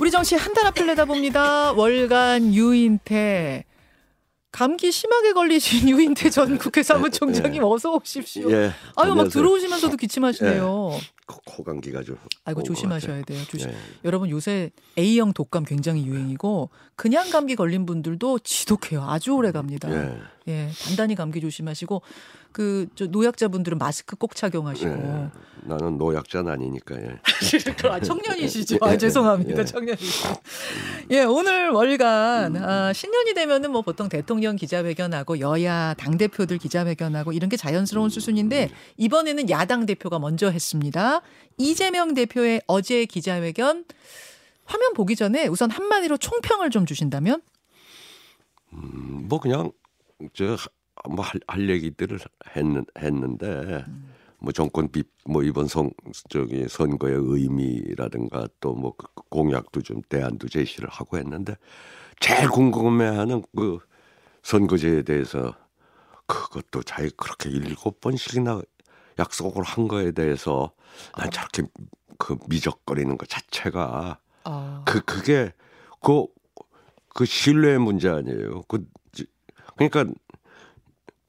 우리 정치 한달 앞을 내다봅니다. 월간 유인태. 감기 심하게 걸리신 유인태 전 국회 사무총장님 예. 어서 오십시오. 예. 아유 막 안녕하세요. 들어오시면서도 기침하시네요. 코- 코 감기가 좀. 아이고 온것 조심하셔야 같아요. 돼요. 조심. 예. 여러분 요새 A형 독감 굉장히 유행이고 그냥 감기 걸린 분들도 지독해요. 아주 오래 갑니다. 예. 예, 단단히 감기 조심하시고 그저 노약자분들은 마스크 꼭 착용하시고. 예. 나는 노약자는 아니니까. 예. 아, 청년이시죠. 아, 죄송합니다. 예. 청년이시죠. 예, 오늘 월간 아, 신년이 되면은 뭐 보통 대통령 기자회견하고 여야 당 대표들 기자회견하고 이런 게 자연스러운 수순인데 이번에는 야당 대표가 먼저 했습니다. 이재명 대표의 어제 기자회견 화면 보기 전에 우선 한마디로 총평을 좀 주신다면 음, 뭐 그냥 저 뭐할 할 얘기들을 했는, 했는데 뭐 정권 비뭐 이번 선 저기 선거의 의미라든가 또 뭐 공약도 좀 대안도 제시를 하고 했는데 제일 궁금해하는 그 선거제에 대해서 그것도 자기 그렇게 일곱 번씩이나 약속을 한 거에 대해서 난 저렇게 그 미적거리는 것 자체가 아, 그 그게 그그 신뢰의 문제 아니에요. 그 지- 그러니까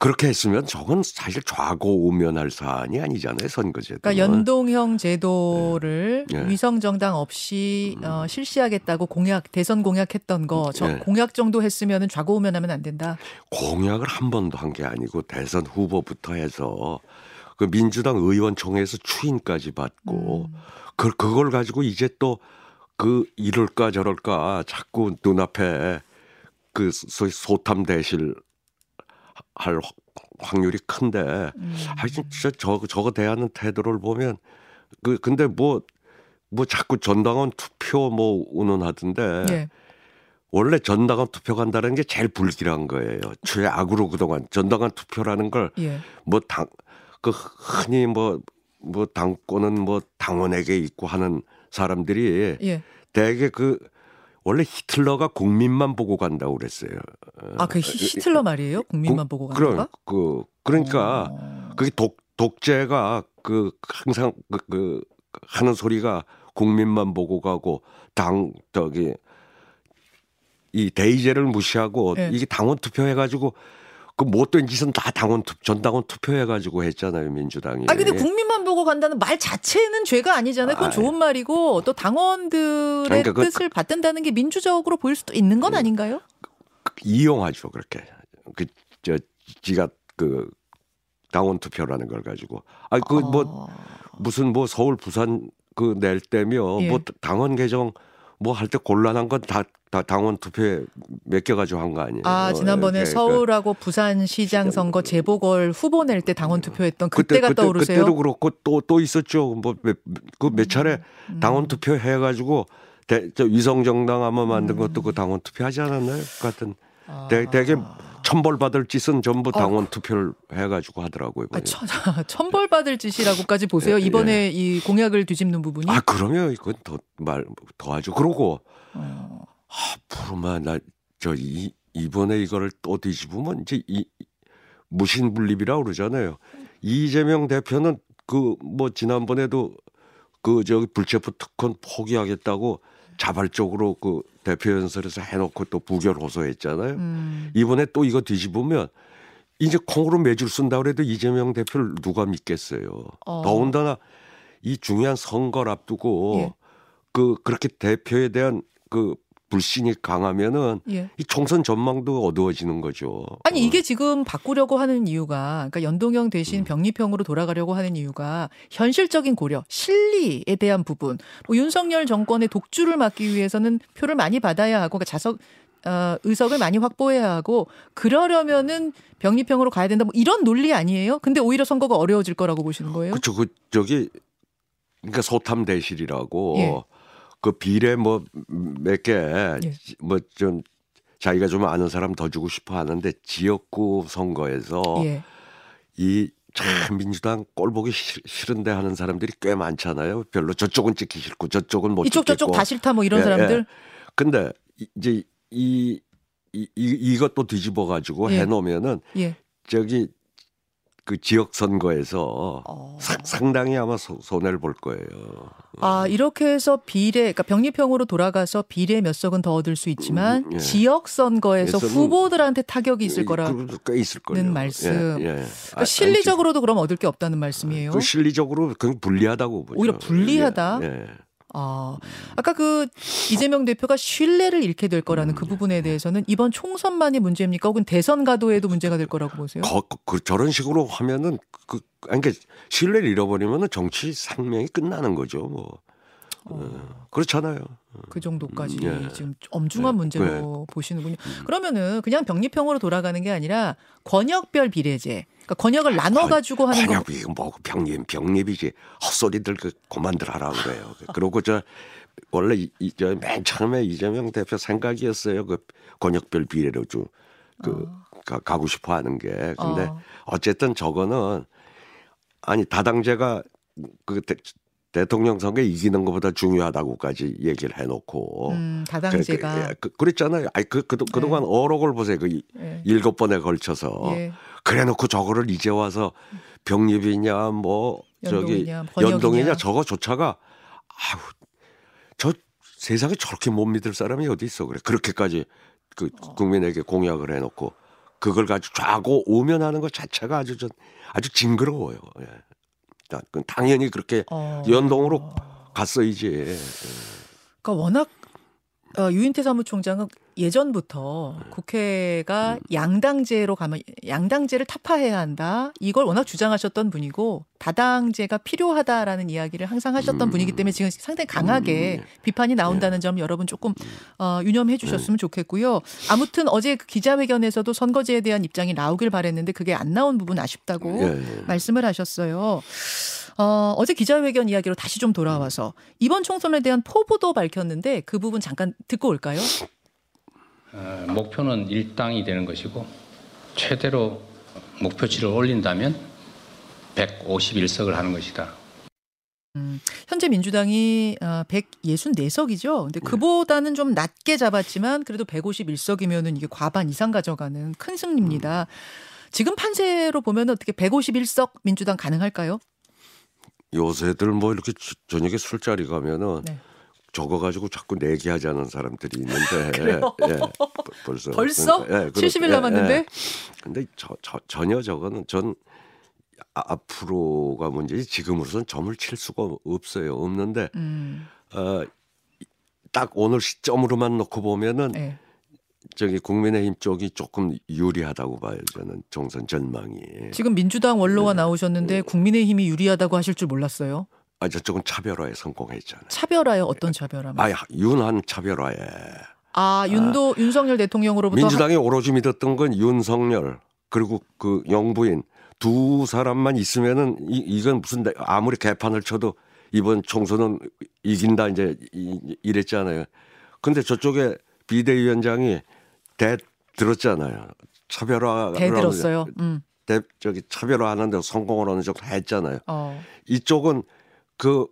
그렇게 했으면 저건 사실 좌고 우면할 사안이 아니잖아요 선거제. 그러니까 연동형 제도를 예. 위성 정당 없이 어, 실시하겠다고 공약 대선 공약했던 거저 예. 공약 정도 했으면은 좌고우면하면 안 된다. 공약을 한 번도 한 게 아니고 대선 후보부터 해서 그 민주당 의원총회에서 추인까지 받고 음. 그 그걸 가지고 이제 또 그 이럴까 저럴까 자꾸 눈앞에 그 소위 소탐 대실 할 확- 확률이 큰데 음. 하여튼 진짜 저거 저거 대하는 태도를 보면 그 근데 뭐뭐 자꾸 전당원 투표 뭐 운운하던데 예. 원래 전당원 투표 간다는 게 제일 불길한 거예요. 최악으로 그동안 전당원 투표라는 걸 예. 뭐당그 흔히 뭐뭐 당권은 뭐 당원에게 있고 하는 사람들이 예. 대개 그 원래 히틀러가 국민만 보고 간다고 그랬어요. 아, 그 히- 히틀러 말이에요? 국민만 보고 간 그럼 거가? 그 그러니까 어. 그게 독 독재가 그 항상 그, 그 하는 소리가 국민만 보고 가고 당 저기 이 대의제를 무시하고 네. 이게 당원 투표해 가지고 그 못된 짓은 다 당원 투 전당원 투표해 가지고 했잖아요 민주당이. 아 근데 국민만 보고 간다는 말 자체는 죄가 아니잖아요. 그건 아이. 좋은 말이고 또 당원들의 그러니까 그- 뜻을 받든다는 게 민주적으로 보일 수도 있는 건 아닌가요? 이용하죠 그렇게 그저 지가 그 당원 투표라는 걸 가지고 아그 뭐 아. 무슨 뭐 서울 부산 그 낼 때며 예. 뭐 당원 개정 뭐 할 때 곤란한 건 다 다 당원 투표에 맡겨 가지고 한 거 아니에요. 아 지난번에 그러니까 서울하고 부산시장 선거 재보궐 후보 낼 때 당원 투표했던 그때 그때가 그때 떠오르세요? 그때도 그렇고 또또 있었죠. 뭐그몇 차례 음. 당원 투표 해 가지고 저 위성 정당 아마 만든 음. 것도 그 당원 투표 하지 않았나요? 그 같은 아. 대, 되게 천벌 받을 짓은 전부 당원 투표를 해 가지고 하더라고요. 아, 그냥. 천, 천벌 받을 짓이라고까지 보세요. 예, 이번에 이 공약을 뒤집는 부분이. 아 그러면 이건 더 말 더 하죠. 그러고 어. 앞으로만 나 저 이 이번에 이거를 또 뒤집으면 이제 이 무신분립이라고 그러잖아요. 이재명 대표는 그 뭐 지난번에도 그 저기 불체포 특권 포기하겠다고 자발적으로 그 대표 연설에서 해놓고 또 부결 호소했잖아요. 음. 이번에 또 이거 뒤집으면 이제 콩으로 매줄 쓴다 그래도 이재명 대표를 누가 믿겠어요. 어. 더군다나 이 중요한 선거를 앞두고 예. 그 그렇게 대표에 대한 그 불신이 강하면은 예. 이 총선 전망도 어두워지는 거죠. 아니 이게 지금 바꾸려고 하는 이유가 그러니까 연동형 대신 병립형으로 돌아가려고 하는 이유가 현실적인 고려, 실리에 대한 부분. 뭐 윤석열 정권의 독주를 막기 위해서는 표를 많이 받아야 하고 그러니까 자석 어, 의석을 많이 확보해야 하고 그러려면은 병립형으로 가야 된다. 뭐 이런 논리 아니에요? 근데 오히려 선거가 어려워질 거라고 보시는 거예요? 그렇죠. 그 저기 그러니까 소탐 대실이라고 예. 그 비례 뭐 몇개 예. 뭐좀 자기가 좀 아는 사람 더 주고 싶어 하는데 지역구 선거에서 예. 이참 민주당 꼴 보기 싫- 싫은데 하는 사람들이 꽤 많잖아요. 별로 저쪽은 찍기 싫고 저쪽은 못 이쪽 저쪽 찍겠고. 다 싫다 뭐 이런 예, 사람들. 예. 근데 이- 이제 이, 이, 이 이것도 뒤집어 가지고 예. 해 놓으면은 예. 저기 그 지역 선거에서 어. 사- 상당히 아마 소- 손해를 볼 거예요. 아, 이렇게 해서 비례, 그러니까 병립형으로 돌아가서 비례 몇 석은 더 얻을 수 있지만 음, 예. 지역 선거에서 후보들한테 타격이 있을 예, 거라는 그꽤 있을 거예요. 말씀. 예, 예. 그러니까 아, 실리적으로도 그럼 얻을 게 없다는 말씀이에요. 그 실리적으로 그냥 불리하다고 보죠. 오히려 불리하다? 아, 아까 그 이재명 대표가 신뢰를 잃게 될 거라는 그 부분에 대해서는 이번 총선만이 문제입니까? 혹은 대선 가도에도 문제가 될 거라고 보세요? 거, 그 저런 식으로 하면은 그 그러니까 신뢰를 잃어버리면은 정치 상명이 끝나는 거죠. 뭐 어, 그렇잖아요. 그 정도까지 예. 지금 엄중한 네. 문제로 보시는군요. 그러면은 그냥 병립형으로 돌아가는 게 아니라 권역별 비례제, 그러니까 권역을 나눠 가지고 하는 거. 번역이 뭐 병립 병립이지 헛소리들 그 그만들 하라 그래요. 그러고 저 원래 이저맨 처음에 이재명 대표 생각이었어요. 그 권역별 비례로 좀그 가고 싶어 하는 게. 근데 어. 어쨌든 저거는 아니 다당제가 그 대, 대통령 선거에 이기는 것보다 중요하다고까지 얘기를 해놓고 음, 그, 다당제가 그, 그, 그 랬잖아요. 아니 그, 그, 그동안 어록을 보세요. 그 이- 예. 일곱 번에 걸쳐서 예. 그래놓고 저거를 이제 와서 병립이냐 뭐 저기 연동이냐, 번역이냐. 연동이냐 저거조차가 아우 저 세상에 저렇게 못 믿을 사람이 어디 있어 그래 그렇게까지 그 국민에게 공약을 해놓고 그걸 가지고 좌고 오면하는 것 자체가 아주 전 아주 징그러워요. 예. 다- 그건 당연히 그렇게 어. 연동으로 갔어야지. 그러니까 워낙 어, 유인태 사무총장은 예전부터 네. 국회가 음. 양당제로 가면 양당제를 타파해야 한다. 이걸 워낙 주장하셨던 분이고 다당제가 필요하다라는 이야기를 항상 하셨던 분이기 때문에 지금 상당히 강하게 음. 비판이 나온다는 점 여러분 조금 어, 유념해 주셨으면 좋겠고요. 아무튼 어제 그 기자회견에서도 선거제에 대한 입장이 나오길 바랬는데 그게 안 나온 부분 아쉽다고 예, 예. 말씀을 하셨어요. 어, 어제 기자회견 이야기로 다시 좀 돌아와서 이번 총선에 대한 포부도 밝혔는데 그 부분 잠깐 듣고 올까요? 어, 목표는 일당이 되는 것이고 최대로 목표치를 올린다면 151석을 하는 것이다. 현재 민주당이 어, 164석이죠. 근데 그보다는 좀 낮게 잡았지만 그래도 151석이면은 이게 과반 이상 가져가는 큰 승리입니다. 지금 판세로 보면 어떻게 151석 민주당 가능할까요? 요새들 뭐 이렇게 주- 저녁에 술자리 가면은 네. 저거 가지고 자꾸 내기하자는 사람들이 있는데 그래요? 예, 벌- 벌써 벌써 그러니까, 예, 그렇- 70일 예, 남았는데 예. 근데 저, 저, 전혀 저거는 전 아- 앞으로가 문제지 지금으로선 점을 칠 수가 없어요. 없는데 음, 어, 이- 딱 오늘 시점으로만 놓고 보면은 네. 저기 국민의힘 쪽이 조금 유리하다고 봐요. 저는 총선 전망이. 지금 민주당 원로가 나오셨는데 국민의힘이 유리하다고 하실 줄 몰랐어요. 아 저쪽은 차별화에 성공했잖아요. 차별화요? 어떤 차별화? 아 윤한 차별화에. 아 윤도 윤석열 대통령으로부터 민주당이 오로지 믿었던 건 윤석열 그리고 그 영부인 두 사람만 있으면은 이, 이건 무슨 내- 아무리 개판을 쳐도 이번 총선은 이긴다 이제 이- 이랬잖아요. 근데 저쪽에 비대위원장이 대 들었잖아요. 차별화 대 들었어요. 음. 대 저기 차별화하는데 성공을 어느 정도 했잖아요. 어. 이쪽은 그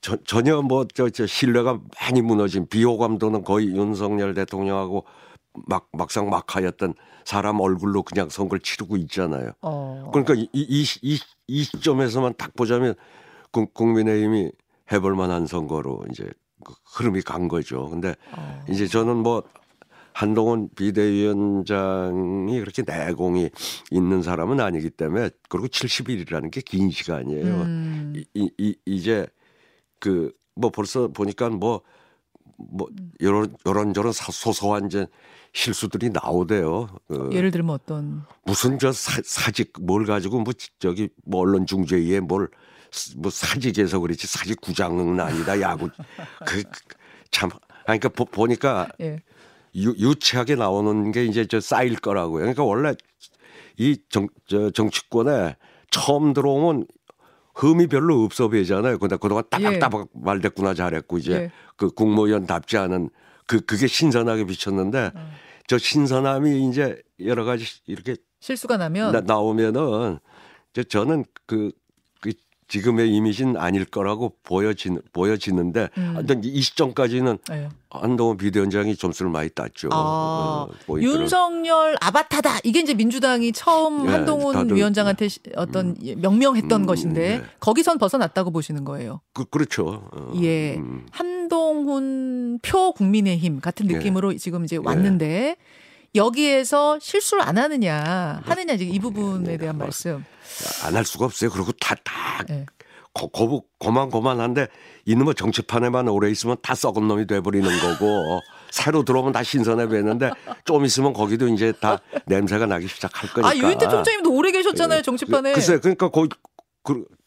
저, 전혀 뭐저 저 신뢰가 많이 무너진 비호감도는 거의 윤석열 대통령하고 막 막상 막하였던 사람 얼굴로 그냥 선거를 치르고 있잖아요. 어. 그러니까 이 이 이 이 시점에서만 딱 보자면 국- 국민의힘이 해볼 만한 선거로 이제 그 흐름이 간 거죠. 근데 어. 이제 저는 뭐 한동훈 비대위원장이 그렇게 내공이 있는 사람은 아니기 때문에 그리고 70일이라는 게 긴 시간이에요. 음. 이, 이, 이- 이제 그 뭐 벌써 보니까 뭐뭐 요런 요런 저런 사- 소소한 이제 실수들이 나오대요. 그 예를 들면 어떤 무슨 저 사, 사직 뭘 가지고 뭐 저기 뭐 언론 중재위에 뭘뭐 사직해서 그렇지 사직 구장은 아니다 야구 그 참 그러니까 보, 보니까 예. 유, 유치하게 나오는 게 이제 저 쌓일 거라고요. 그러니까 원래 이 정, 저 정치권에 처음 들어오면 흠이 별로 없어 보이잖아요. 근데 그동안 따박따박 말됐구나 잘했고 이제 예. 그 국무위원답지 않은 그 그게 신선하게 비쳤는데 어. 저 신선함이 이제 여러 가지 이렇게 실수가 나면 나, 나오면은 저 저는 그, 그 지금의 이미지는 아닐 거라고 보여지, 보여지는데 음. 하여튼 이 시점까지는 네. 한동훈 비대위원장이 점수를 많이 땄죠. 아, 어, 포인트를. 윤석열 아바타다. 이게 이제 민주당이 처음 네, 한동훈 다들- 위원장한테 시- 어떤 명명했던 음, 것인데 네. 거기선 벗어났다고 보시는 거예요. 그, 그렇죠. 어, 예. 음. 한동훈 표 국민의힘 같은 예. 느낌으로 지금 이제 왔는데 여기에서 실수를 안 하느냐 뭐, 하느냐 이 부분에 네, 대한 말씀. 안 할 수가 없어요. 그리고 다, 다 예. 거, 거부, 고만고만한데 이놈의 정치판에만 오래 있으면 다 썩은 놈이 돼버리는 거고 새로 들어오면 다 신선해 보이는데 좀 있으면 거기도 이제 다 냄새가 나기 시작할 거니까. 아 유인태 총장님도 오래 계셨잖아요 정치판에. 글쎄, 그러니까 거기 그,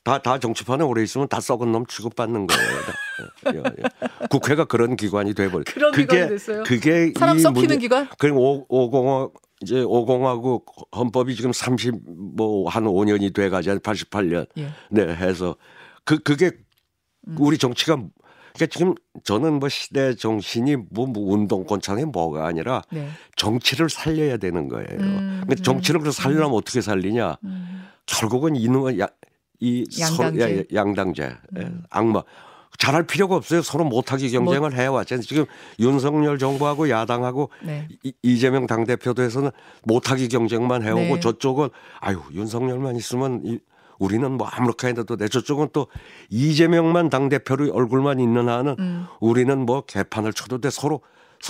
다, 다 정치판에 오래 있으면 다 썩은 놈 취급받는 거예요. 다. 예, 예. 국회가 그런 기관이 돼버려. 그런 기관이 됐어요? 그게 사람 이 썩히는 문제- 기관? 그럼 오, 오공화 이제 오공화국 헌법이 지금 30 뭐 한 5년이 돼 가지 88년 예. 네 해서 그 그게 음. 우리 정치가 그러니까 지금 저는 뭐 시대 정신이 뭐, 뭐 운동권창에 뭐가 아니라 네. 정치를 살려야 되는 거예요. 음, 근데 정치를 그래서 살려면 어떻게 살리냐? 음. 결국은 이놈의 야, 이 양당제. 서, 야, 양당제 예, 음. 악마 잘할 필요가 없어요. 서로 못하기 경쟁을 해왔잖아요. 지금 윤석열 정부하고 야당하고 네. 이- 이재명 당대표도 해서는 못하기 경쟁만 해오고 네. 저쪽은 아유 윤석열만 있으면 이, 우리는 뭐 아무렇게 해도 돼. 저쪽은 또 이재명만 당대표로 얼굴만 있는 한은 음. 우리는 뭐 개판을 쳐도 돼. 서로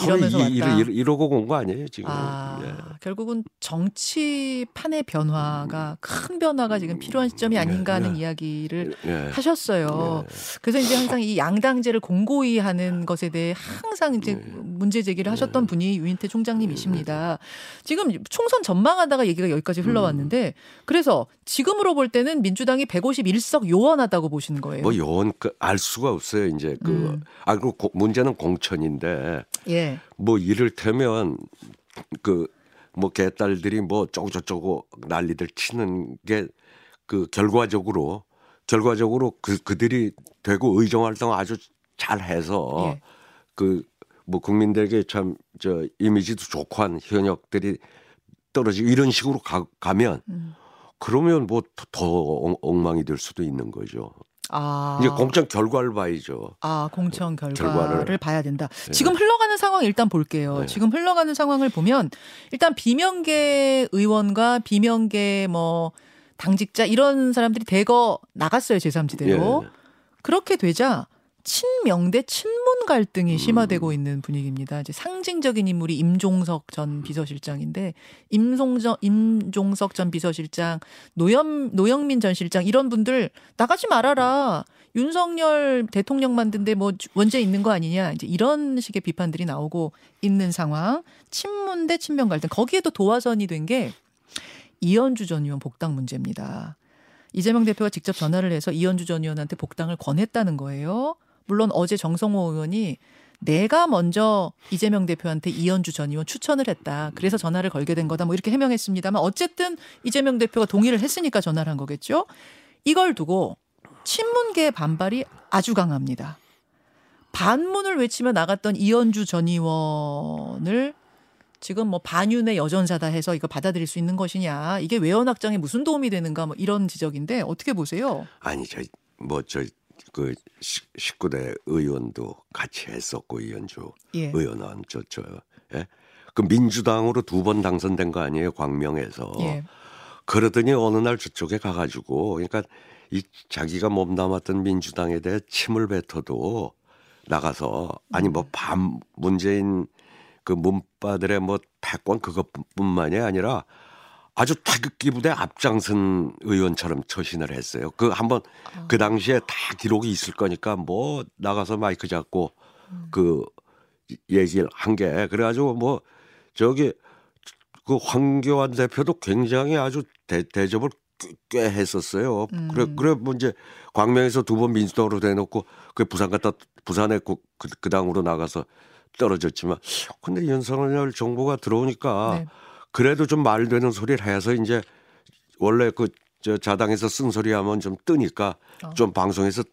이러면서 이, 왔다. 이러, 이러고 온 거 아니에요 지금. 아, 예. 결국은 정치판의 변화가 큰 변화가 지금 필요한 시점이 아닌가 하는 예. 이야기를 예. 하셨어요. 그래서 이제 항상 이 양당제를 공고히 하는 것에 대해 항상 이제 네. 문제 제기를 하셨던 분이 유인태 총장님이십니다. 지금 총선 전망하다가 얘기가 여기까지 음. 흘러왔는데 그래서 지금으로 볼 때는 민주당이 151석 요원하다고 보시는 거예요. 뭐 요원 그 알 수가 없어요. 이제 그 음. 아, 그리고 고- 문제는 공천인데 예. 뭐 이를테면 그 뭐 개딸들이 뭐 쪼고저쪼고 난리들 치는 게 그 결과적으로 결과적으로 그 그들이 되고 의정 활동 아주 잘 해서 예. 그뭐 국민들에게 참 저 이미지도 좋고 한 현역들이 떨어지고 이런 식으로 가, 가면 음. 그러면 뭐 더 엉망이 될 수도 있는 거죠. 아. 이제 공천 결과를 봐야죠. 아, 공천 결과를 결과를. 봐야 된다. 네. 지금 흘러가는 상황 일단 볼게요. 네. 지금 흘러가는 상황을 보면 일단 비명계 의원과 비명계 뭐 당직자 이런 사람들이 대거 나갔어요, 제3지대로. 예. 그렇게 되자 친명 대 친문 갈등이 음. 심화되고 있는 분위기입니다. 이제 상징적인 인물이 임종석 전 비서실장인데 임송정 임종석 전 비서실장, 노영 노영민 전 실장 이런 분들 나가지 말아라. 윤석열 대통령 만든데 뭐 원죄 있는 거 아니냐. 이제 이런 식의 비판들이 나오고 있는 상황. 친문 대 친명 갈등. 거기에도 도화선이 된 게 이현주 전 의원 복당 문제입니다. 이재명 대표가 직접 전화를 해서 이현주 전 의원한테 복당을 권했다는 거예요. 물론 어제 정성호 의원이 내가 먼저 이재명 대표한테 이현주 전 의원 추천을 했다. 그래서 전화를 걸게 된 거다. 뭐 이렇게 해명했습니다만 어쨌든 이재명 대표가 동의를 했으니까 전화를 한 거겠죠. 이걸 두고 친문계의 반발이 아주 강합니다. 반문을 외치며 나갔던 이현주 전 의원을 지금 뭐 반윤의 여전사다 해서 이거 받아들일 수 있는 것이냐. 이게 외연 확장에 무슨 도움이 되는가 뭐 이런 지적인데 어떻게 보세요? 아니 저뭐저 그 19대 의원도 같이 했었고 이현주 예. 의원은 저저 예? 그 민주당으로 두 번 당선된 거 아니에요 광명에서 예. 그러더니 어느 날 저쪽에 가가지고 그러니까 이 자기가 몸담았던 민주당에 대해 침을 뱉어도 나가서 아니 뭐반 문재인 그 문바들의 뭐 패권 그것뿐만이 아니라 아주 태극기 부대 앞장선 의원처럼 처신을 했어요. 그 한번 그 당시에 다 기록이 있을 거니까 뭐 나가서 마이크 잡고 그 얘기를 한 게 그래가지고 뭐 저기 그 황교안 대표도 굉장히 아주 대, 대접을 꽤, 꽤 했었어요. 그래 그래 뭐 이제 광명에서 두 번 민주당으로 대놓고 그 부산 갔다 부산에 그, 그, 그 당으로 나가서 떨어졌지만 근데 윤석열 정부가 들어오니까 네. 그래도 좀 말 되는 소리를 해서 이제 원래 그 저 자당에서 쓴소리 하면 좀 뜨니까 어. 좀 방송에서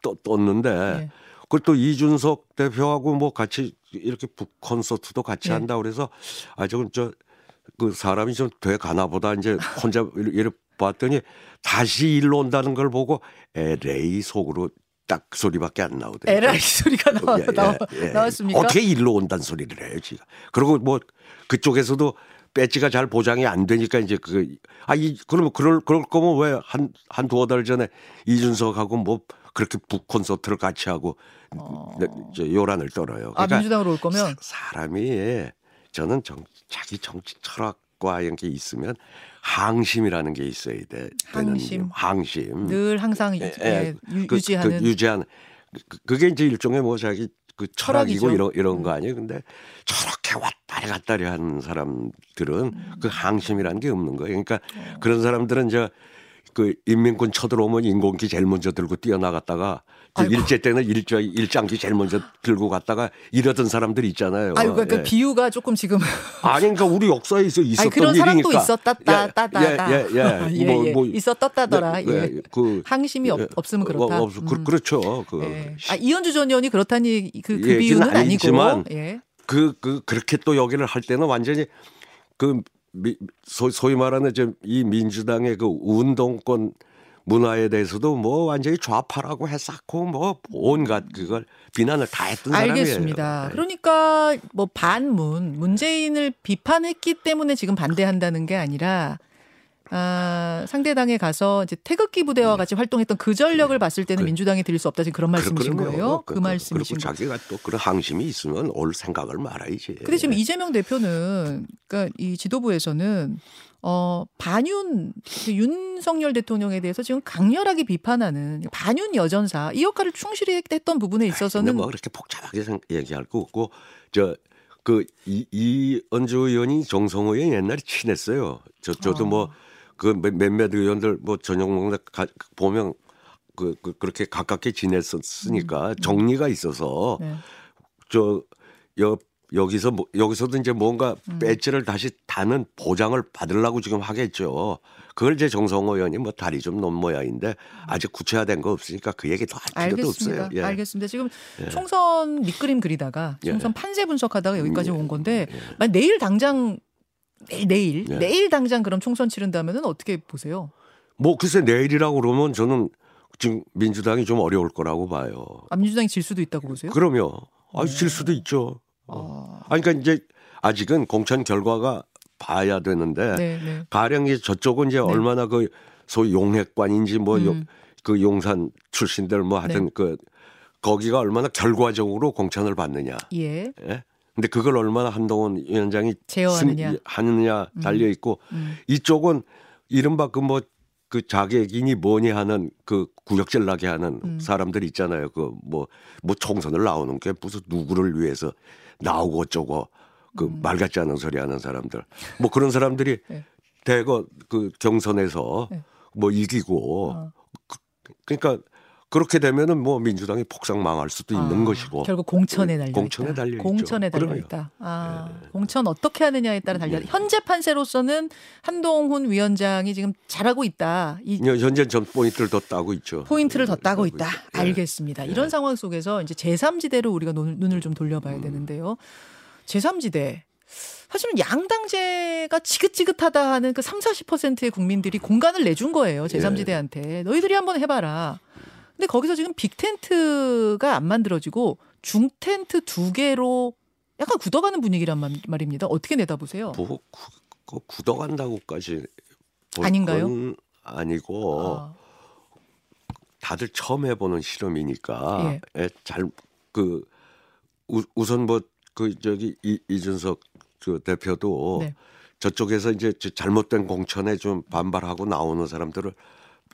떠, 떴는데 네. 그걸 또 이준석 대표하고 뭐 같이 이렇게 북 콘서트도 같이 네. 한다 그래서 아 저건 저 그 사람이 좀 돼 가나 보다 이제 혼자 이렇게 봤더니 다시 일로 온다는 걸 보고 LA 속으로 딱그 소리밖에 안 나오더라고요. LA 소리가 나와, 예, 예, 나와, 예. 나왔습니까? 어떻게 일로 온다는 소리를 해요, 지가. 그리고 뭐 그쪽에서도 배지가 잘 보장이 안 되니까 이제 그, 아, 이, 그러면 그럴, 그럴 거면 왜 한, 한 두어 달 전에 이준석하고 뭐 그렇게 북 콘서트를 같이 하고 네, 저 요란을 떨어요. 아, 민주당으로 올 거면 사, 사람이 저는 정, 자기 정치 철학과 이런 게 있으면 항심이라는 게 있어야 돼. 항심. 게, 항심. 늘 항상 유, 예, 예, 유, 그, 유지하는 그 유지하는 그- 그게 이제 일종의 뭐 자기 그 철학이고 철학이죠. 이런 이런 거 아니에요. 근데 저렇게 왔 다리 갔다리 하는 사람들은 그 항심이라는 게 없는 거예요. 그러니까 그런 사람들은 이제 그 인민군 쳐들어오면 인공기 제일 먼저 들고 뛰어나갔다가 저 아이고. 일제 때는 일제 일장기 제일 먼저 들고 갔다가 이러던 사람들 있잖아요. 아유 그러니까 예. 비유가 조금 지금 아니 그러니까 우리 역사에 있어 있었던 아니 그런 사람도 일이니까. 있었다 따따따 예, 예, 예. 예, 뭐, 예. 뭐, 있었다더라 예, 예. 예, 그 항심이 없, 예, 없으면 어, 그렇다. 없, 그, 음. 그 렇죠. 그, 예. 아, 이현주 전 의원이 그렇다는 얘기- 그, 그 비유는 아니지만 아니고 예. 그, 그, 그렇게 또 여기를 할 때는 완전히 그, 미, 소, 소위 말하는 좀이 민주당의 그 운동권 문화에 대해서도 뭐 완전히 좌파라고 했었고 뭐 온갖 그걸 비난을 다 했던 사람이에요. 알겠습니다. 네. 그러니까 뭐 반문 문재인을 비판했기 때문에 지금 반대한다는 게 아니라 아, 상대당에 가서 이제 태극기 부대와 같이 활동했던 그 전력을 봤을 때는 그- 민주당이 드릴 수 없다 지금 그런 말씀이신 그런 거예요? 그, 그, 말씀이신 그리고 거예요. 자기가 또 그런 항심이 있으면 올 생각을 말아야지. 근데 지금 이재명 대표는 그러니까 이 지도부에서는 어 반윤 그 윤석열 대통령에 대해서 지금 강렬하게 비판하는 반윤 여전사 이 역할을 충실히 했던 부분에 있어서는 뭐 그렇게 복잡하게 생- 얘기할 거 없고 저 그 이은주 의원이 정성호의 옛날에 친했어요. 저 저도 어. 뭐 그 몇몇 의원들 뭐 전용 가 보면 그, 그 그렇게 가깝게 지냈었으니까 정리가 있어서 네. 저 여, 여기서 뭐, 여기서도 이제 뭔가 음. 배지를 다시 다는 보장을 받으려고 지금 하겠죠. 그걸 이제 정성호 의원이 뭐 다리 좀 놓은 모양인데 아직 구체화된 거 없으니까 그 얘기 더할 필요도. 없어요. 예. 알겠습니다. 지금 총선 밑그림 그리다가 예. 총선 판세 분석하다가 여기까지 예. 온 건데 만약 내일 당장 내일 내일, 예. 내일 당장 그럼 총선 치른다면은 어떻게 보세요? 뭐 글쎄 내일이라고 그러면 저는 지금 민주당이 좀 어려울 거라고 봐요. 아, 민주당이 질 수도 있다고 보세요? 그러면 아질 수도 있죠. 아, 아니 그러니까 이제 아직은 공천 결과가 봐야 되는데 네, 네. 가령 이제 저쪽은 이제 얼마나 그 소위 용핵관인지 뭐 음. 그 용산 출신들 뭐 하여튼 네. 그 거기가 얼마나 결과적으로 공천을 받느냐. 예. 예? 근데 그걸 얼마나 한동훈 위원장이 제어하느냐. 승- 하느냐 달려 있고 음. 이쪽은 이른바 그뭐 그 자객인이 뭐니 하는 그 구역질 나게 하는 음. 사람들 있잖아요. 그 뭐뭐 총선을 나오는 게 무슨 누구를 위해서 나오고 어쩌고 그말 같지 않은 소리 하는 사람들. 뭐 그런 사람들이 음. 네. 대거 그 경선에서 네. 뭐 이기고 어. 그, 그러니까 그렇게 되면은 뭐 민주당이 폭삭 망할 수도 있는 아, 것이고 결국 공천에 달려 공천에 있다. 달려 있죠. 공천에 달려. 예. 있다. 아, 공천 어떻게 하느냐에 따라 달려. 현재 판세로서는 한동훈 위원장이 지금 잘하고 있다. 이 현재 전 포인트를 더 따고 있죠. 포인트를 더 따고 있다. 예. 알겠습니다. 이런 상황 속에서 이제 제3지대로 우리가 눈- 눈을 좀 돌려봐야 음. 되는데요. 제3지대. 사실은 양당제가 지긋지긋하다 하는 그 3, 40%의 국민들이 공간을 내준 거예요. 예. 제3지대한테. 너희들이 한번 해봐라. 근데 거기서 지금 빅 텐트가 안 만들어지고 중 텐트 두 개로 약간 굳어가는 분위기란 말- 말입니다. 어떻게 내다보세요? 뭐 구, 그 굳어간다고까지 볼 아닌가요? 건 아니고 아, 다들 처음 해보는 실험이니까 예. 잘그 우선 뭐 그 저기 이, 이준석 그 대표도 네. 저쪽에서 이제 저 잘못된 공천에 좀 반발하고 나오는 사람들을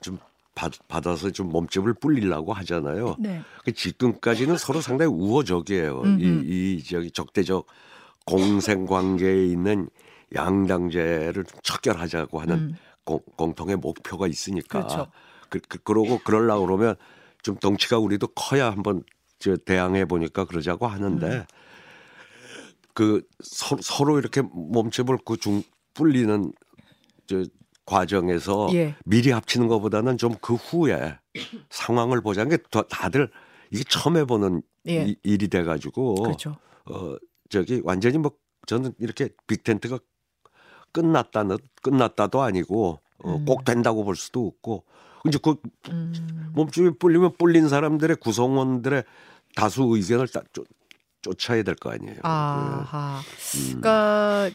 좀 받, 받아서 좀 몸집을 불리려고 하잖아요. 네. 그 지금까지는 서로 상당히 우호적이에요. 음흠. 이, 이 저기 적대적 공생 관계에 있는 양당제를 좀 척결하자고 하는 음. 공, 공통의 목표가 있으니까. 그렇죠. 그, 그, 그러고 그러려고 그러면 좀 덩치가 우리도 커야 한번 저 대항해 보니까 그러자고 하는데 음. 그 서, 서로 이렇게 몸집을 그중 불리는 저 과정에서 예. 미리 합치는 것보다는 좀 그 후에 상황을 보자는 게 더- 다들 이게 처음 해보는 예. 이- 일이 돼가지고 그렇죠. 어 저기 완전히 뭐 저는 이렇게 빅텐트가 끝났다는 끝났다도 아니고 어, 음. 꼭 된다고 볼 수도 없고 이제 그 음. 몸집이 불리면 불린 사람들의 구성원들의 다수 의견을 딱 쫓, 쫓아야 될 거 아니에요. 아하. 음. 그러니까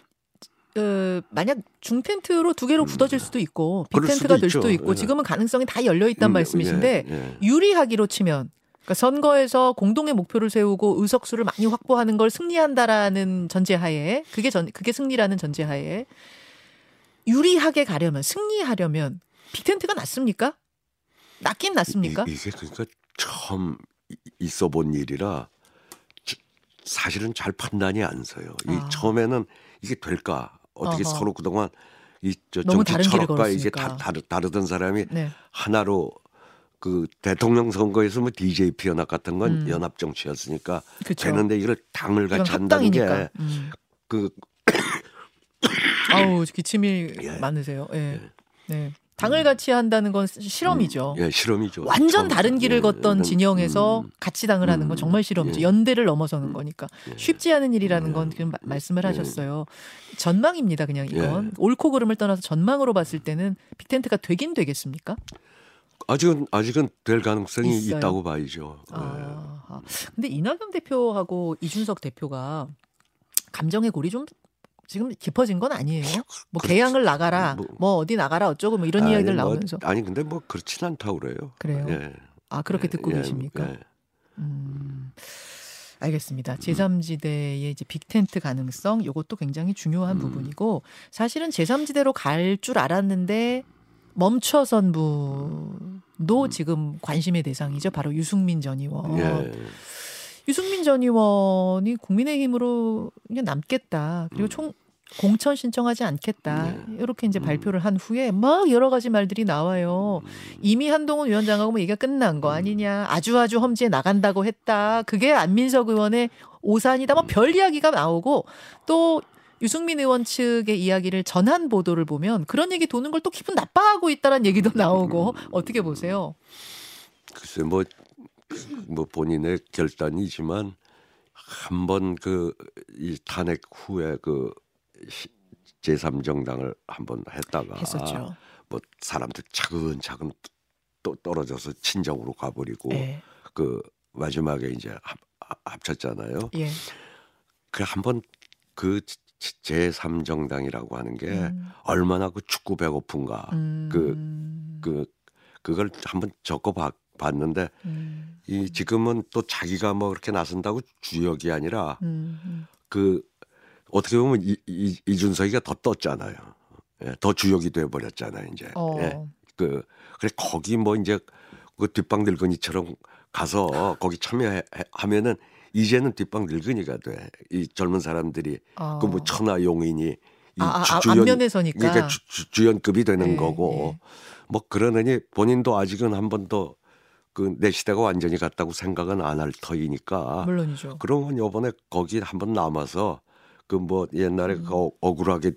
어, 만약 중 텐트로 두 개로 굳어질 수도 있고 그럴 빅텐트가 수도 될 수도. 있고 예. 지금은 가능성이 다 열려 있단 음, 말씀이신데 예, 예. 유리하기로 치면 그러니까 선거에서 공동의 목표를 세우고 의석수를 많이 확보하는 걸 승리한다라는 전제하에 그게 전 그게 승리라는 전제하에 유리하게 가려면 승리하려면 빅텐트가 낫습니까? 낫긴 낫습니까? 이, 게 그러니까 처음 이- 있어 본 일이라 저- 사실은 잘 판단이 안 서요. 이 아. 처음에는 이게 될까 어떻게 어허. 서로 그동안 이저 정치 철학과 걸었으니까. 다, 다르, 다르던 사람이 네. 하나로 그 대통령 선거에서 뭐 DJP 연합 같은 건 음. 연합 정치였으니까 그쵸. 되는데 이걸 당을 같이 한다는 합당이니까. 음. 게그 아우 기침이 예. 많으세요. 예. 네. 당을 같이 한다는 건 실험이죠. 예, 실험이죠. 완전. 다른 길을 예, 걷던 음, 진영에서 음, 같이 당을 하는 건 음, 정말 실험이죠. 예. 연대를 넘어서는 거니까 예. 쉽지 않은 일이라는 건 지금 마- 말씀을 예. 하셨어요. 전망입니다, 그냥 이건 예. 옳고 그름을 떠나서 전망으로 봤을 때는 빅텐트가 되긴 되겠습니까? 아직은 아직은 될 가능성이 있어요. 있다고 봐야죠. 예. 아, 근데 이낙연 대표하고 이준석 대표가 감정의 골이 좀 지금 깊어진 건 아니에요? 뭐 그렇지. 개항을 나가라, 뭐. 뭐, 어디 나가라 어쩌고 뭐 이런 아니, 이야기들 뭐, 나오면서 아니 근데 뭐 그렇진 않다고 그래요. 그래요? 예. 아 그렇게 듣고 예, 계십니까? 예. 음, 알겠습니다. 제3지대의 이제 빅텐트 가능성 요것도 굉장히 중요한 음. 부분이고 사실은 제3지대로 갈 줄 알았는데 멈춰선 분도 지금 관심의 대상이죠. 바로 유승민 전 의원. 예. 유승민 전 의원이 국민의힘으로 그냥 남겠다. 그리고 총 공천 신청하지 않겠다. 네. 이렇게 이제 발표를 한 후에 막 여러 가지 말들이 나와요. 이미 한동훈 위원장하고 뭐 얘기가 끝난 거 아니냐. 아주 아주 험지에 나간다고 했다. 그게 안민석 의원의 오산이다. 뭐 별 이야기가 나오고 또 유승민 의원 측의 이야기를 전한 보도를 보면 그런 얘기 도는 걸 또 기분 나빠하고 있다는 얘기도 나오고 어떻게 보세요? 글쎄 뭐, 뭐 본인의 결단이지만 한 번 그 이 탄핵 후에 그 시- 제3정당을 한번 했다가 했었죠. 뭐 사람들 차근차근 또 떨어져서 친정으로 가버리고 예. 그 마지막에 이제 합, 합- 합쳤잖아요. 예. 그 한번 그 제3정당이라고 하는 게 음. 얼마나 그 축구 배고픈가 음. 그- 그 그걸 한번 적어 봤, 봤는데 음. 이 지금은 또 자기가 뭐 그렇게 나선다고 주역이 아니라 음. 음. 그 어떻게 보면 이, 이, 이준석이가 더 떴잖아요. 예, 더 주역이 돼 버렸잖아요. 이제 어. 예, 그 그래 거기 뭐 이제 그 뒷방 늙은이처럼 가서 거기 참여하면은 이제는 뒷방 늙은이가 돼. 이 젊은 사람들이 어. 그뭐 천하 용인이 이 아, 아, 주- 아, 주연 앞면에 서니까. 그러니까 주, 주, 주연급이 되는 네, 거고 네. 뭐 그러느니 본인도 아직은 한번더그내 시대가 완전히 갔다고 생각은 안 할 터이니까 물론이죠. 그러면 이번에 거기 한 번 남아서 그 뭐 옛날에 그 어- 억울하게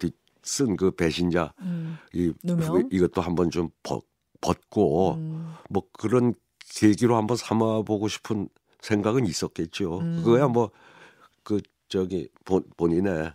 쓴 그 배신자 음. 이 누명? 이것도 한번 좀 벗, 벗고 음. 뭐 그런 계기로 한번 삼아보고 싶은 생각은 있었겠죠. 음. 그거야 뭐 그 저기 본, 본인의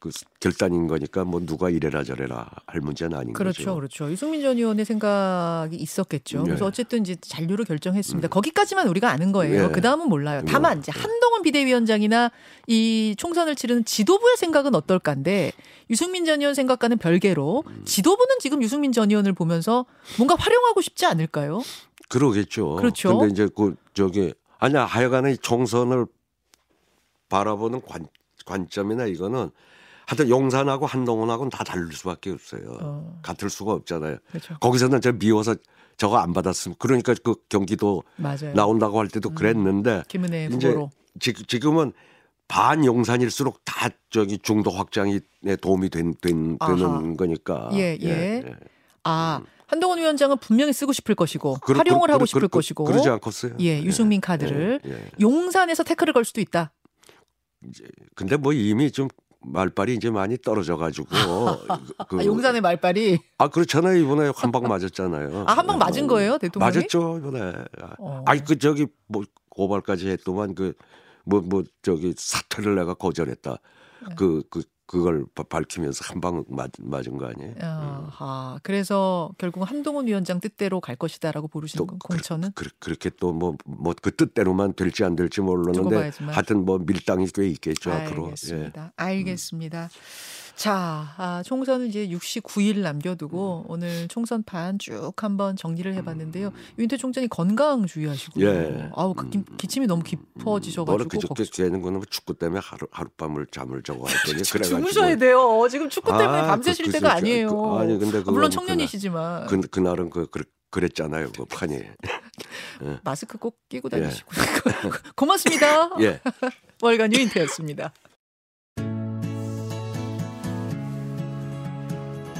그 결단인 거니까 뭐 누가 이래라 저래라 할 문제는 아닌 그렇죠, 거죠. 그렇죠. 유승민 전 의원의 생각이 있었겠죠. 그래서 예. 어쨌든 이제 잔류를 결정했습니다. 거기까지만 우리가 아는 거예요. 예. 그 다음은 몰라요. 다만 이제 예. 한동훈 비대위원장이나 이 총선을 치르는 지도부의 생각은 어떨까인데 유승민 전 의원 생각과는 별개로 음. 지도부는 지금 유승민 전 의원을 보면서 뭔가 활용하고 싶지 않을까요? 그러겠죠. 그렇죠. 근데 이제 그 저기 아니야 하여간에 이 총선을 바라보는 관, 관점이나 이거는 하여튼 용산하고 한동훈하고는 다 다를 수밖에 없어요. 어. 같을 수가 없잖아요. 그렇죠. 거기서는 저 미워서 저거 안 받았으면 그러니까 그 경기도 맞아요. 나온다고 할 때도 그랬는데 김은혜 이제. 지, 지금은 반용산일수록 다 저기 중도 확장에 도움이 된, 된. 되는 거니까. 예, 예. 아 한동훈 위원장은 분명히 쓰고 싶을 것이고 음. 그러- 활용을 그- 하고 그- 싶을 그- 것이고 그러지 않겠어요? 예 유승민 카드를 예, 예. 용산에서 태클을 걸 수도 있다. 근데 뭐 이미 좀 말빨이 이제 많이 떨어져 가지고 그, 아, 용산의 말빨이 아 그렇잖아요 이번에 한 방 맞았잖아요. 아 한 방 맞은 거예요 대통령이? 맞았죠 이번에. 어. 아니 그 저기 뭐 고발까지 했더만 그 뭐뭐 저기 사퇴를 내가 거절했다. 네. 그그 그걸 바- 밝히면서 한 방 맞은 거 아니에요? 아하, 그래서 결국 한동훈 위원장 뜻대로 갈 것이다라고 보르시는 건 그, 공천은 그, 그 렇게 또 뭐 뭐 그 뜻대로만 될지 안 될지 모르는데. 하여튼 뭐 밀당이 꽤 있겠죠 앞으로. 예. 알겠습니다. 알겠습니다. 자, 아, 총선은 이제 69일 남겨두고 음. 오늘 총선 반 쭉 한번 정리를 해봤는데요. 윤태 총장이 건강 주의하시고요. 예. 아우 그 기, 기침이 너무 깊어지셔가지고 그저께 걱정- 되는 거는 축구 때문에 하루 하룻밤을 잠을 자고 했더니 그래가지고 주무셔야 돼요. 지금 축구 때문에 아, 밤새실 그- 그- 때가 그- 아니에요. 그- 아니, 근데 아, 물론 청년이시지만 그 그날은 그, 그 그랬잖아요 그 판이. 마스크 꼭 끼고 예. 다니시고 고맙습니다. 예. 월간 유인태였습니다.